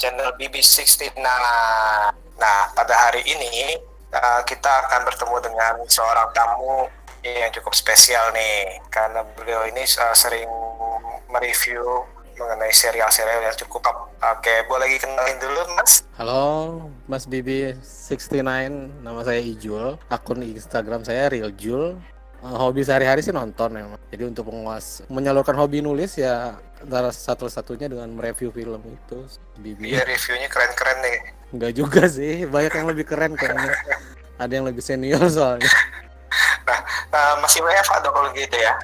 channel BB69. Nah, pada hari ini uh, kita akan bertemu dengan seorang tamu yang cukup spesial nih, karena beliau ini uh, sering mereview mengenai serial-serial yang cukup up. Oke, boleh lagi kenalin dulu, Mas? Halo, Mas BB69, nama saya Ijul, akun Instagram saya Real Jul. Uh, hobi sehari-hari sih nonton ya. Jadi untuk penguas menyalurkan hobi nulis ya antara satu-satunya dengan mereview film itu. Bibi. Iya reviewnya keren-keren nih. Enggak juga sih, banyak yang lebih keren kayaknya. Ada yang lebih senior soalnya. Nah, nah masih WFA dong kalau gitu ya?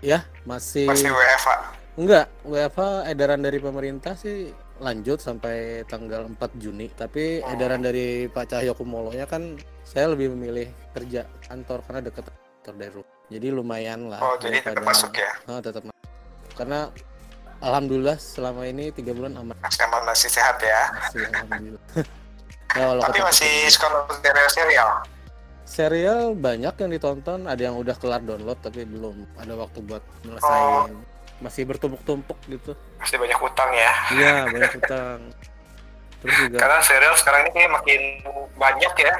Ya, masih. Masih WFA. Enggak, WFA edaran dari pemerintah sih lanjut sampai tanggal 4 Juni. Tapi hmm. edaran dari Pak Cahyo Kumolo ya kan saya lebih memilih kerja kantor karena dekat kantor dari rumah. Jadi lumayan lah. Oh, jadi tetap masuk ya? Oh, tetap masuk. Karena alhamdulillah selama ini tiga bulan aman. Masih aman masih sehat ya? Masih alhamdulillah. ya, Tapi masih suka nonton serial-serial? Serial banyak yang ditonton, ada yang udah kelar download tapi belum ada waktu buat nyelesain. Oh. Masih bertumpuk-tumpuk gitu. Masih banyak utang ya? Iya, banyak utang. Terus juga. Karena serial sekarang ini makin banyak ya?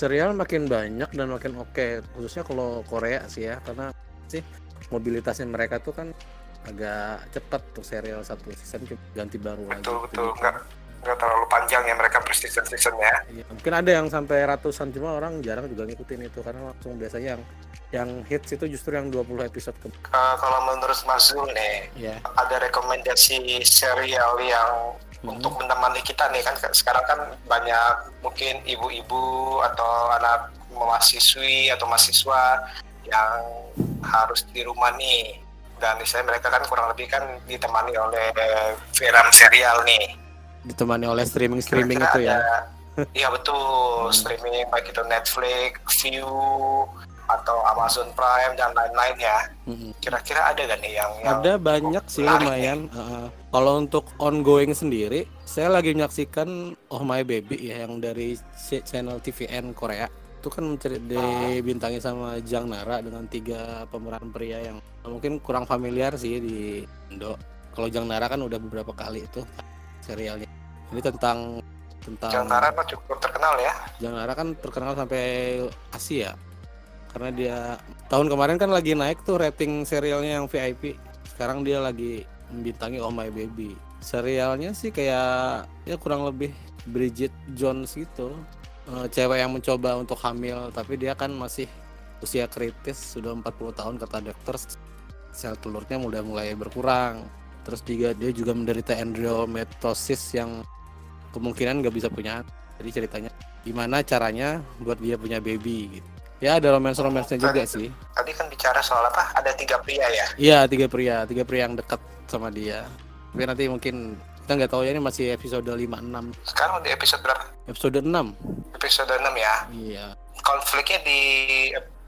Serial makin banyak dan makin oke okay. khususnya kalau Korea sih ya karena sih mobilitasnya mereka tuh kan agak cepat tuh serial satu season ganti baru betul, lagi betul betul nggak nggak terlalu panjang ya mereka berseason season ya iya, mungkin ada yang sampai ratusan cuma orang jarang juga ngikutin itu karena langsung biasanya yang yang hits itu justru yang 20 episode ke uh, kalau menurut Mas Zul nih yeah. ada rekomendasi serial yang hmm. untuk menemani kita nih kan sekarang kan banyak mungkin ibu-ibu atau anak mahasiswi atau mahasiswa yang harus di rumah nih dan misalnya mereka kan kurang lebih kan ditemani oleh film serial nih ditemani oleh streaming streaming itu ya iya betul hmm. streaming baik itu Netflix, View atau Amazon Prime dan lain-lain ya. Kira-kira ada gak nih yang, yang ada banyak sih lumayan. Uh, kalau untuk ongoing sendiri, saya lagi menyaksikan Oh My Baby ya yang dari channel TVN Korea. Itu kan dibintangi sama Jang Nara dengan tiga pemeran pria yang mungkin kurang familiar sih di Indo. Kalau Jang Nara kan udah beberapa kali itu serialnya. Ini tentang tentang Jang Nara kan cukup terkenal ya. Jang Nara kan terkenal sampai Asia karena dia tahun kemarin kan lagi naik tuh rating serialnya yang VIP sekarang dia lagi membintangi Oh My Baby. Serialnya sih kayak ya kurang lebih Bridget Jones gitu. E, cewek yang mencoba untuk hamil tapi dia kan masih usia kritis sudah 40 tahun kata dokter. Sel telurnya udah mulai berkurang. Terus juga dia juga menderita endometriosis yang kemungkinan nggak bisa punya jadi ceritanya gimana caranya buat dia punya baby gitu Ya ada romance-romansnya juga sih. Tadi kan bicara soal apa? Ada tiga pria ya? Iya tiga pria, tiga pria yang dekat sama dia. Tapi nanti mungkin kita nggak tahu ya ini masih episode 56 Sekarang di episode berapa? Episode 6 Episode 6 ya? Iya. Konfliknya di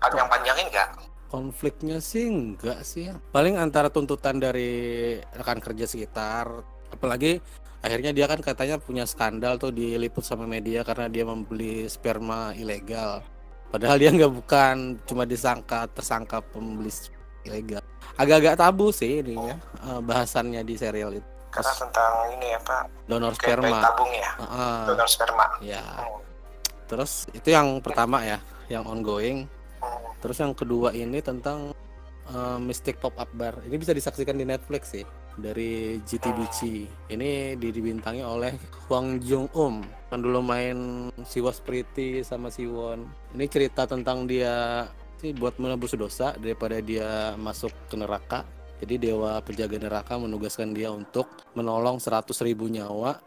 panjang-panjangin nggak? Konfliknya sih enggak sih. Paling antara tuntutan dari rekan kerja sekitar, apalagi akhirnya dia kan katanya punya skandal tuh diliput sama media karena dia membeli sperma ilegal Padahal dia nggak bukan, cuma disangka tersangka pembeli ilegal. Agak-agak tabu sih ini ya bahasannya di serial itu. Karena tentang ini ya Pak. Donor sperma. tabung ya. Uh, donor sperma. Ya. Hmm. Terus itu yang pertama ya, yang ongoing. Hmm. Terus yang kedua ini tentang uh, Mystic Pop Up Bar. Ini bisa disaksikan di Netflix sih dari GTBC. Hmm. Ini dibintangi oleh Hwang Jung Um kan dulu main si Was Pretty sama si Won. Ini cerita tentang dia sih buat menebus dosa daripada dia masuk ke neraka. Jadi dewa penjaga neraka menugaskan dia untuk menolong 100 ribu nyawa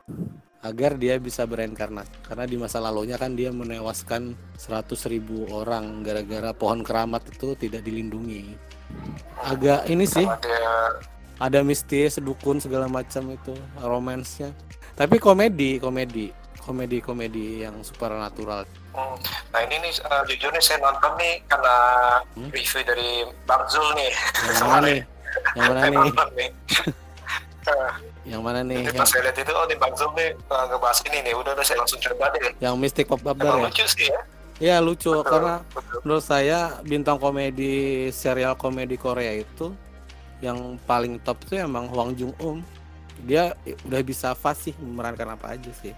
agar dia bisa bereinkarnasi. Karena di masa lalunya kan dia menewaskan 100 ribu orang gara-gara pohon keramat itu tidak dilindungi. Agak ini sih ada mistis dukun segala macam itu romansnya. Tapi komedi komedi komedi-komedi yang supernatural. Hmm. Nah ini nih uh, jujur nih saya nonton nih karena hmm? review dari Bang Zul nih. Yang mana nih? Yang mana nih? nih. yang mana nih? Jadi pas saya lihat itu oh di Bang Zul nih uh, ngebahas ini nih udah udah saya langsung coba deh. Yang Mystic Pop Up ya? lucu sih ya. Iya lucu betul, karena betul. menurut saya bintang komedi serial komedi Korea itu yang paling top itu emang Hwang Jung Um dia udah bisa fasih memerankan apa aja sih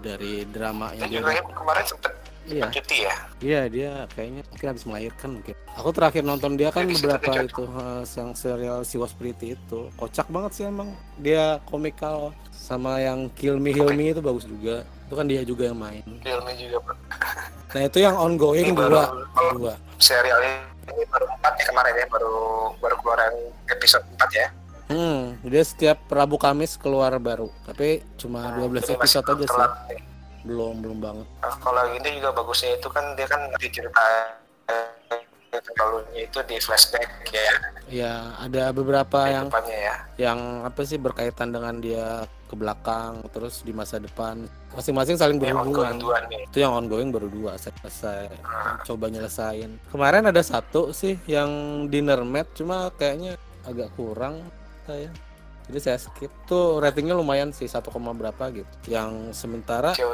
dari drama yang juga kemarin sempet iya. cuti ya? Iya dia kayaknya mungkin habis melahirkan mungkin. Aku terakhir nonton dia kan beberapa itu uh, yang serial si Was Pretty itu. Kocak banget sih emang. Dia komikal sama yang Kill Me Heal Me itu bagus juga. Itu kan dia juga yang main. Kill Me juga nah itu yang ongoing dua dua. serial ini baru empat ya kemarin ya baru baru keluar yang episode empat ya Hmm, dia setiap Rabu Kamis keluar baru, tapi cuma nah, 12 episode aja sih. Nih. Belum, belum banget. Nah, kalau ini juga bagusnya itu kan dia kan cerita terlalunya itu di flashback ya. Ya, ada beberapa di yang ya. yang apa sih berkaitan dengan dia ke belakang terus di masa depan masing-masing saling berhubungan. Itu yang ongoing baru dua selesai hmm. coba nyelesain. Kemarin ada satu sih yang dinner mat cuma kayaknya agak kurang saya jadi saya skip tuh ratingnya lumayan sih satu koma berapa gitu. Yang sementara ya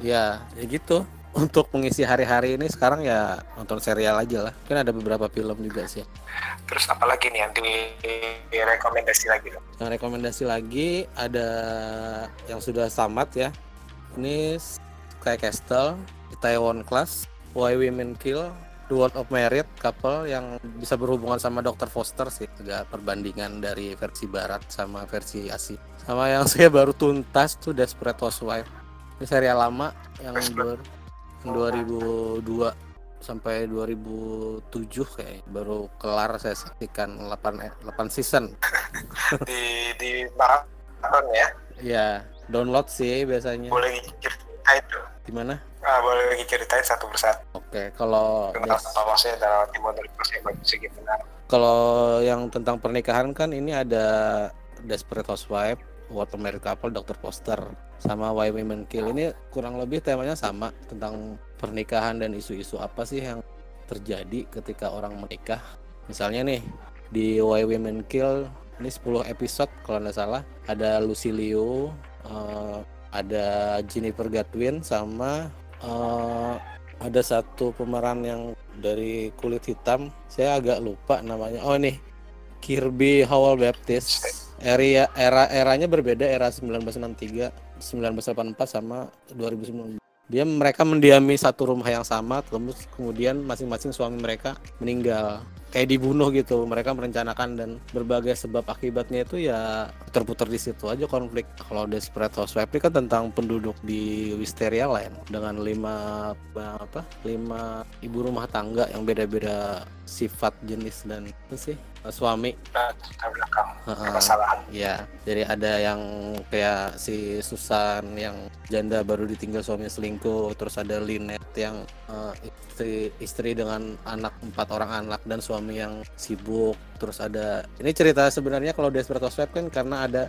ya ya gitu. Untuk mengisi hari-hari ini sekarang ya nonton serial aja lah. Kan ada beberapa film juga sih. Terus apalagi nih yang di, di rekomendasi lagi? Dong yang rekomendasi lagi ada yang sudah tamat ya. Ini kayak Castle Taiwan Class Why Women Kill World of Merit couple yang bisa berhubungan sama Dr. Foster sih. Agak perbandingan dari versi barat sama versi Asia sama yang saya baru tuntas tuh Desperate Housewife. Ini serial lama yang, ber, yang 2002 sampai 2007 kayak baru kelar saya saksikan 8 8 season. Di di maraton ya? Ya download sih biasanya. Boleh ceritain tuh gimana Ah, boleh lagi ceritain satu persatu. Oke, kalau kenapa maksudnya dalam timur dari gimana? Kalau yang tentang pernikahan kan ini ada Desperate Housewife, a Married Couple, Dr. Foster, sama Why Women Kill. Ini kurang lebih temanya sama tentang pernikahan dan isu-isu apa sih yang terjadi ketika orang menikah. Misalnya nih di Why Women Kill ini 10 episode kalau nggak salah ada Lucy Liu, uh, ada Jennifer Gatwin sama uh, ada satu pemeran yang dari kulit hitam saya agak lupa namanya. Oh ini Kirby Howell Baptist. Era era eranya berbeda era 1963 1984 sama 2009 dia mereka mendiami satu rumah yang sama terus kemudian masing-masing suami mereka meninggal kayak dibunuh gitu. Mereka merencanakan dan berbagai sebab akibatnya itu ya terputar di situ aja konflik. Kalau Desperate Housewives ini kan tentang penduduk di Wisteria Land dengan lima apa lima ibu rumah tangga yang beda-beda sifat jenis dan itu sih suami. Belakang kesalahan ya jadi ada yang kayak si Susan yang janda baru ditinggal suami selingkuh. Terus ada Lynette yang uh, istri istri dengan anak empat orang anak dan suami yang sibuk terus ada ini cerita sebenarnya kalau Desperate Housewives kan karena ada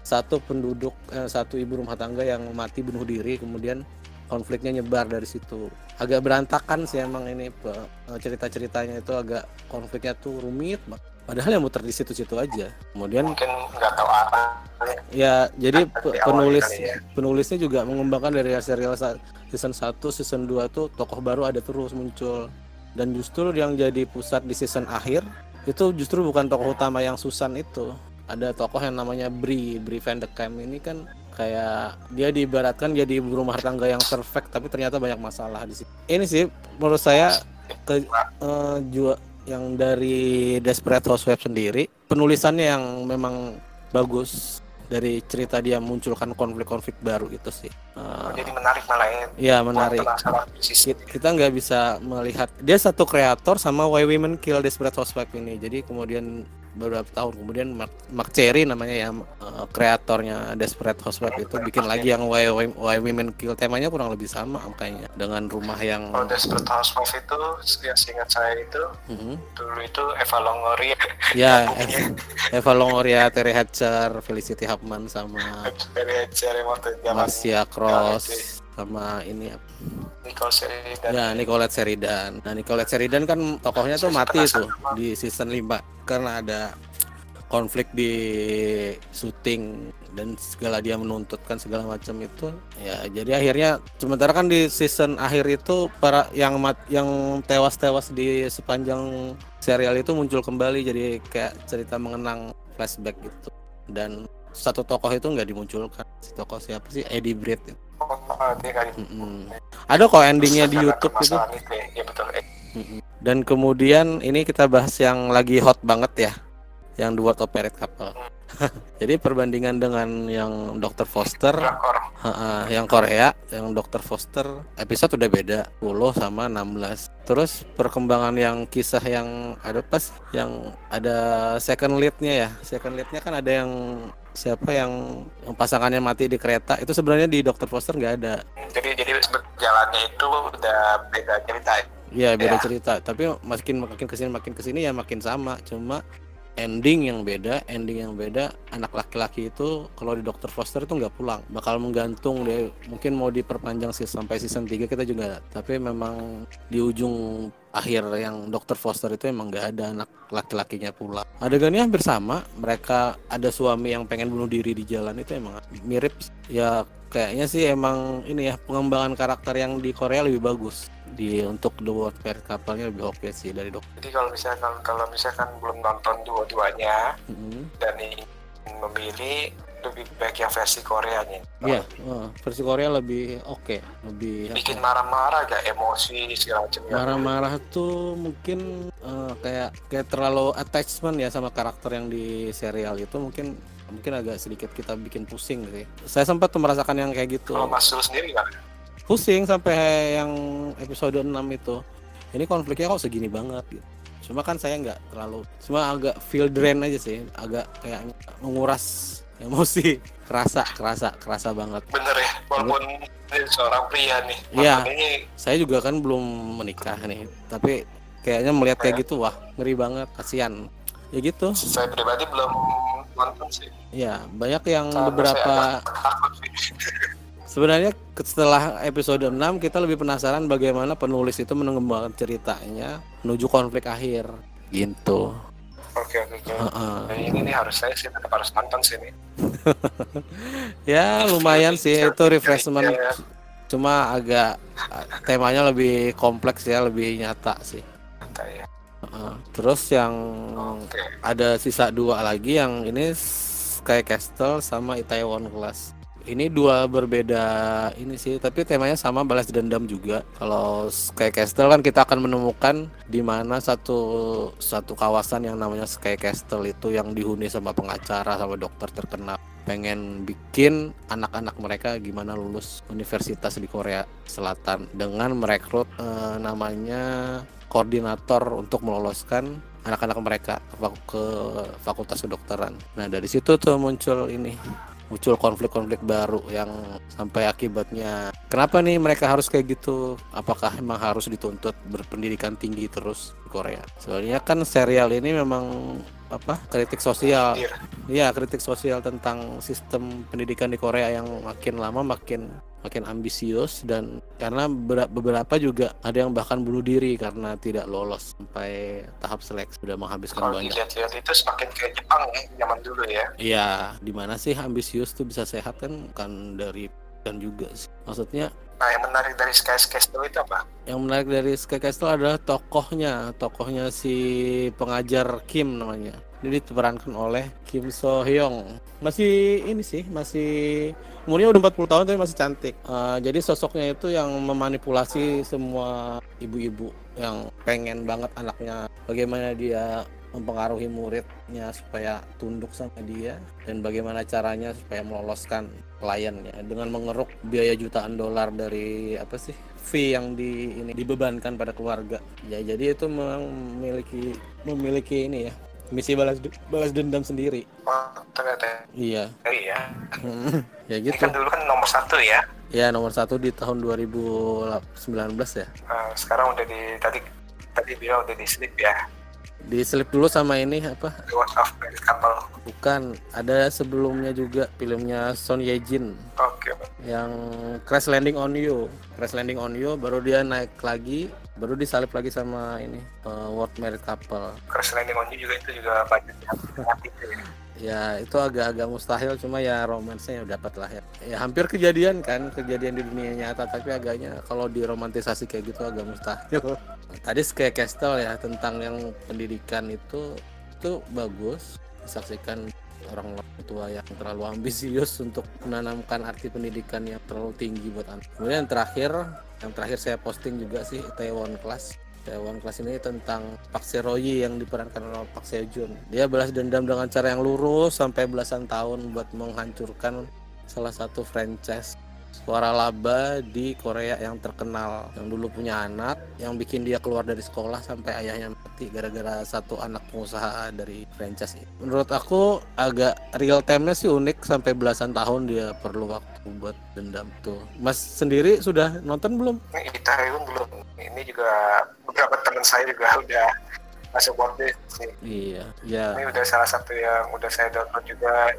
satu penduduk eh, satu ibu rumah tangga yang mati bunuh diri kemudian konfliknya nyebar dari situ. Agak berantakan sih emang ini eh, cerita-ceritanya itu agak konfliknya tuh rumit padahal yang muter di situ-situ aja. Kemudian mungkin nggak tahu apa ya jadi penulis ya. penulisnya juga mengembangkan dari serial season 1 season 2 tuh tokoh baru ada terus muncul dan justru yang jadi pusat di season akhir itu justru bukan tokoh utama yang Susan itu. Ada tokoh yang namanya Bri Bri Van de Kamp ini kan kayak dia diibaratkan jadi ibu rumah tangga yang perfect tapi ternyata banyak masalah di sini ini sih menurut saya ke uh, juga yang dari Desperate Housewives sendiri penulisannya yang memang bagus dari cerita dia munculkan konflik-konflik baru itu sih. Uh, Jadi menarik malah ya. Iya menarik. Kita nggak bisa melihat dia satu kreator sama Why Women Kill Desperate Housewives ini. Jadi kemudian beberapa tahun kemudian Mark, Mark Cherry namanya ya uh, kreatornya Desperate Housewives itu bikin lagi yang Why, Why, Why Women Kill temanya kurang lebih sama kayaknya dengan rumah yang oh, Desperate Housewives itu yang seingat saya itu. -huh. dulu itu Eva Longoria ya Eva Longoria Terry Hatcher Felicity Huffman sama Terry Hatcher Marcia Cross sama ini Nicole Sheridan. Ya, Nicolette Sheridan. Nah, Nicolette Sheridan kan tokohnya tuh mati tuh di season 5 karena ada konflik di syuting dan segala dia menuntut kan segala macam itu. Ya jadi akhirnya sementara kan di season akhir itu para yang mat, yang tewas-tewas di sepanjang serial itu muncul kembali. Jadi kayak cerita mengenang flashback gitu. Dan satu tokoh itu nggak dimunculkan si tokoh siapa sih Eddie Britt itu. Oh, mm -mm. ada kok endingnya di YouTube ya, betul. Mm -mm. dan kemudian ini kita bahas yang lagi hot banget ya yang dua Operate Couple mm. Jadi perbandingan dengan yang Dr. Foster, uh, yang Korea, yang Dr. Foster episode udah beda 10 sama 16. Terus perkembangan yang kisah yang ada pas yang ada second leadnya ya, second leadnya kan ada yang siapa yang, yang pasangannya mati di kereta itu sebenarnya di Dr. Foster nggak ada. Jadi jadi jalannya itu udah beda cerita. Iya beda ya. cerita, tapi makin makin ke sini makin ke sini ya makin sama, cuma ending yang beda ending yang beda anak laki-laki itu kalau di dokter Foster itu nggak pulang. Bakal menggantung deh mungkin mau diperpanjang sih sampai season 3 kita juga tapi memang di ujung akhir yang dokter Foster itu emang nggak ada anak laki-lakinya pulang. Adegannya hampir sama. Mereka ada suami yang pengen bunuh diri di jalan itu emang mirip. Ya kayaknya sih emang ini ya pengembangan karakter yang di Korea lebih bagus di untuk The World Fair kapalnya lebih oke okay sih dari dok. Jadi kalau misalkan kalau misalkan belum nonton dua-duanya mm-hmm. dan ingin memilih lebih baik yang versi Koreanya. Iya, yeah, versi Korea lebih oke, okay, lebih bikin marah-marah gak emosi segala macam. Marah-marah tuh mungkin uh, kayak kayak terlalu attachment ya sama karakter yang di serial itu mungkin mungkin agak sedikit kita bikin pusing sih. Saya sempat merasakan yang kayak gitu. Kalau Mas Sul sendiri kan? Pusing sampai yang episode 6 itu. Ini konfliknya kok segini banget gitu. Cuma kan saya nggak terlalu, cuma agak feel drain aja sih, agak kayak menguras emosi, kerasa, kerasa, kerasa banget. Bener ya, walaupun ini seorang pria nih. Iya. Saya juga kan belum menikah nih, tapi kayaknya melihat kayak gitu wah ngeri banget, kasihan. Ya gitu. Saya pribadi belum nonton sih. Ya, banyak yang Karena beberapa Sebenarnya setelah episode 6 kita lebih penasaran bagaimana penulis itu mengembangkan ceritanya menuju konflik akhir gitu. Oke oke oke. Nah, ini nih harus saya sih tetap harus nonton sih ini. ya lumayan sih itu refreshment. Ya, ya. Cuma agak temanya lebih kompleks ya, lebih nyata sih. Nyata ya. Uh, terus yang okay. ada sisa dua lagi yang ini Sky Castle sama Itaewon Class. Ini dua berbeda ini sih, tapi temanya sama balas dendam juga. Kalau Sky Castle kan kita akan menemukan di mana satu satu kawasan yang namanya Sky Castle itu yang dihuni sama pengacara sama dokter terkenal pengen bikin anak-anak mereka gimana lulus universitas di Korea Selatan dengan merekrut eh, namanya koordinator untuk meloloskan anak-anak mereka ke fakultas kedokteran. Nah dari situ tuh muncul ini muncul konflik-konflik baru yang sampai akibatnya. Kenapa nih mereka harus kayak gitu? Apakah emang harus dituntut berpendidikan tinggi terus di Korea? Soalnya kan serial ini memang apa kritik sosial. Iya. Kritik sosial tentang sistem pendidikan di Korea yang makin lama makin makin ambisius dan karena beberapa juga ada yang bahkan bunuh diri karena tidak lolos sampai tahap seleksi sudah menghabiskan Kalau banyak. Kalau itu semakin kayak Jepang ya zaman dulu ya. Iya, di mana sih ambisius tuh bisa sehat kan kan dari dan juga sih. Maksudnya Nah, yang menarik dari Sky Castle itu apa? Yang menarik dari Sky Castle adalah tokohnya, tokohnya si pengajar Kim namanya. Ini diperankan oleh Kim So Hyung. Masih ini sih, masih umurnya udah 40 tahun tapi masih cantik. Uh, jadi sosoknya itu yang memanipulasi semua ibu-ibu yang pengen banget anaknya bagaimana dia mempengaruhi muridnya supaya tunduk sama dia dan bagaimana caranya supaya meloloskan kliennya dengan mengeruk biaya jutaan dolar dari apa sih fee yang di ini dibebankan pada keluarga ya jadi itu memiliki memiliki ini ya misi balas balas dendam sendiri. Oh ternyata iya. Iya. Ya gitu. Ini kan dulu kan nomor satu ya. Ya nomor satu di tahun 2019 ya. Uh, sekarang udah di tadi tadi bilang udah di slip ya. Diselip dulu sama ini apa? Reward of Couple. Bukan ada sebelumnya juga filmnya Son Ye Jin. Oke. Okay. yang Crash Landing on You. Crash Landing on You baru dia naik lagi baru disalip lagi sama ini uh, World Married Couple. Crash Landing on You juga itu juga banyak ya itu agak-agak mustahil cuma ya romansnya ya dapat lah ya. Ya hampir kejadian kan kejadian di dunia nyata tapi agaknya kalau diromantisasi kayak gitu agak mustahil. Tadi kayak Castle ya tentang yang pendidikan itu itu bagus disaksikan orang tua yang terlalu ambisius untuk menanamkan arti pendidikan yang terlalu tinggi buat anak. Kemudian yang terakhir, yang terakhir saya posting juga sih Taiwan Class. Taiwan Class ini tentang Pak Seroyi yang diperankan oleh Pak Sejun. Dia balas dendam dengan cara yang lurus sampai belasan tahun buat menghancurkan salah satu franchise suara laba di Korea yang terkenal yang dulu punya anak yang bikin dia keluar dari sekolah sampai ayahnya mati gara-gara satu anak pengusaha dari franchise ini. Menurut aku agak real time-nya sih unik sampai belasan tahun dia perlu waktu buat dendam tuh. Mas sendiri sudah nonton belum? Kita belum. Ini juga beberapa teman saya juga udah masuk worth sih. Iya, iya. Ini udah salah satu yang udah saya download juga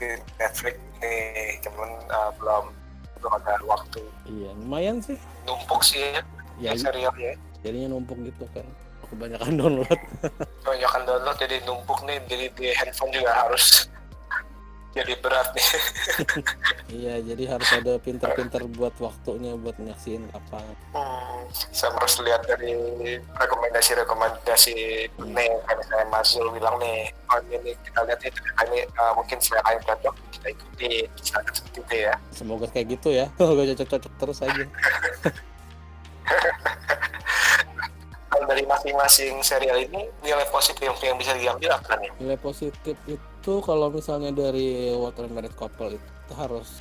di Netflix nih, cuman uh, belum belum ada waktu. Iya lumayan sih. Numpuk sih ya, ya serial ya. Jadinya numpuk gitu kan. Kebanyakan download. Kebanyakan download jadi numpuk nih jadi di handphone juga harus jadi berat nih. Iya jadi harus ada pinter-pinter buat waktunya buat nyaksiin apa. Hmm, saya harus lihat dari rekomendasi-rekomendasi hmm. nih kan saya Mazul bilang nih oh ini kita lihat ini uh, mungkin saya akan cocok kita ikuti seperti itu ya. Semoga kayak gitu ya. Semoga cocok-cocok terus aja. Dari masing-masing serial ini nilai positif yang bisa diambil apa nih? Nilai positif itu kalau misalnya dari Water Married Couple itu harus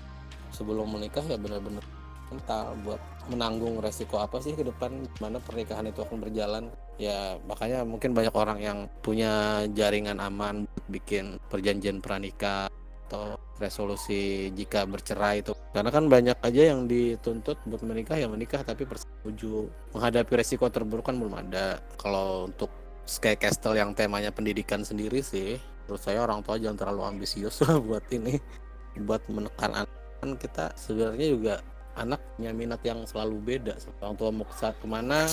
sebelum menikah ya benar-benar mental buat menanggung resiko apa sih ke depan mana pernikahan itu akan berjalan. Ya makanya mungkin banyak orang yang punya jaringan aman bikin perjanjian pranikah atau resolusi jika bercerai itu. Karena kan banyak aja yang dituntut buat menikah ya menikah tapi persetuju menghadapi resiko terburuk kan belum ada. Kalau untuk Sky Castle yang temanya pendidikan sendiri sih menurut saya orang tua jangan terlalu ambisius buat ini. Buat menekan anak. Kan kita sebenarnya juga anak punya minat yang selalu beda. Orang tua mau ke ke mana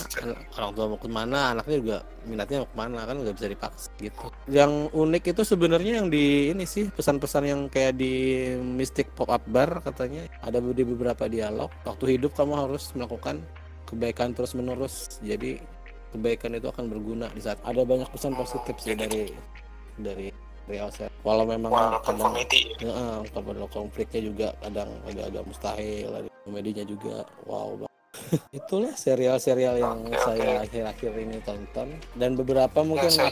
orang tua mau ke mana anaknya juga minatnya mau ke mana kan nggak bisa dipaksa gitu. Yang unik itu sebenarnya yang di ini sih pesan-pesan yang kayak di Mystic Pop Up Bar katanya ada di beberapa dialog waktu hidup kamu harus melakukan kebaikan terus menerus jadi kebaikan itu akan berguna di saat ada banyak pesan positif sih dari dari set walau memang Walaupun kadang ya, kalau konfliknya juga kadang agak-agak mustahil ada komedinya juga wow itulah serial-serial yang okay, saya akhir-akhir okay. ini tonton dan beberapa mungkin ya,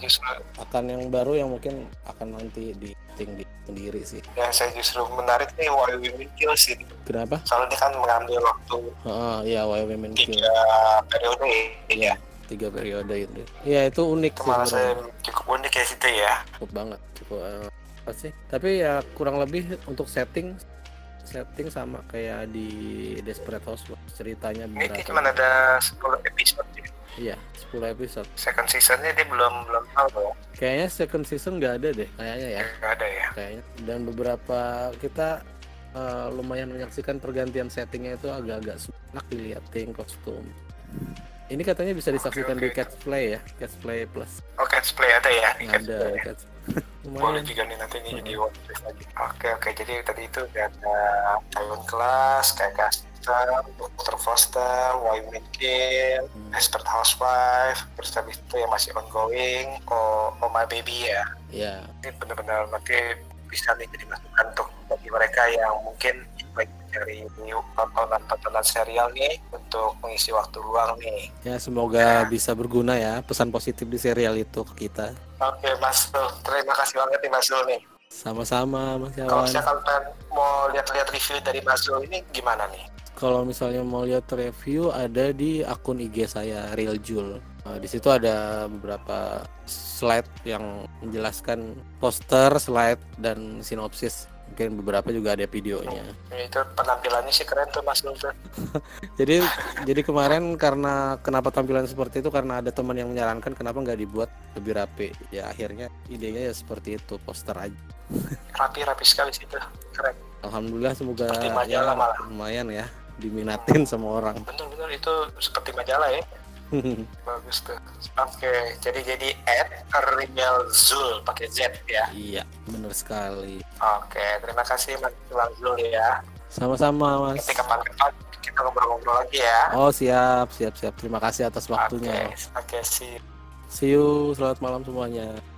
akan yang baru yang mungkin akan nanti di ting di sendiri sih. Yang saya justru menarik nih Why Women Kill sih. Kenapa? Soalnya dia kan mengambil waktu. Oh iya Why Women Kill. Tiga periode ya. Tiga periode itu. Iya itu unik. Kemarin saya cukup unik ya situ ya. Cukup banget. Cukup uh, apa sih? Tapi ya kurang lebih untuk setting setting sama kayak di Desperate Housewives ceritanya. Ini cuma ada 10 episode ya? Iya, 10 episode. Second seasonnya dia belum belum tahu ya? Kayaknya second season nggak ada deh, kayaknya ya. Nggak ada ya. Kayaknya. Dan beberapa kita uh, lumayan menyaksikan pergantian settingnya itu agak-agak enak dilihatin kostum. Ini katanya bisa disaksikan okay, okay. di Catch Play ya, Catch Play Plus. Oh, Catch Play ada ya? Di ada, Play. Catch Boleh juga nih nanti ini jadi watchlist lagi. Oke, oke. Jadi tadi itu ada Taiwan Class, kayak Caster, Dr. Foster, Why Men Kill, hmm. Expert Housewife, terus habis itu yang masih ongoing, Oh, oh My Baby ya. Iya. Yeah. Ini benar-benar nanti bisa nih jadi masukan untuk bagi mereka yang mungkin baik dari tontonan-tontonan serial nih untuk mengisi waktu luang nih. Ya semoga ya. bisa berguna ya pesan positif di serial itu ke kita. Oke Mas Dul, terima kasih banget nih Mas Dul nih. Sama-sama Mas Yawan. Kalau misalkan mau lihat-lihat review dari Mas Dul ini gimana nih? Kalau misalnya mau lihat review ada di akun IG saya Real Jul. Nah, di situ ada beberapa slide yang menjelaskan poster, slide dan sinopsis mungkin beberapa juga ada videonya. Itu penampilannya sih keren tuh mas jadi jadi kemarin karena kenapa tampilan seperti itu? Karena ada teman yang menyarankan kenapa nggak dibuat lebih rapi. Ya akhirnya idenya ya seperti itu poster aja. Rapi rapi sekali sih itu. Keren. Alhamdulillah semoga ya, lumayan ya diminatin sama orang. Betul betul itu seperti majalah ya Bagus tuh. Oke, jadi jadi Ed Riel Zul pakai Z ya. Iya, benar sekali. Oke, terima kasih Mas Zul ya. Sama-sama Mas. Nanti kapan-kapan kita ngobrol-ngobrol lagi ya. Oh siap, siap, siap. Terima kasih atas waktunya. Oke, okay, see. See you. Selamat malam semuanya.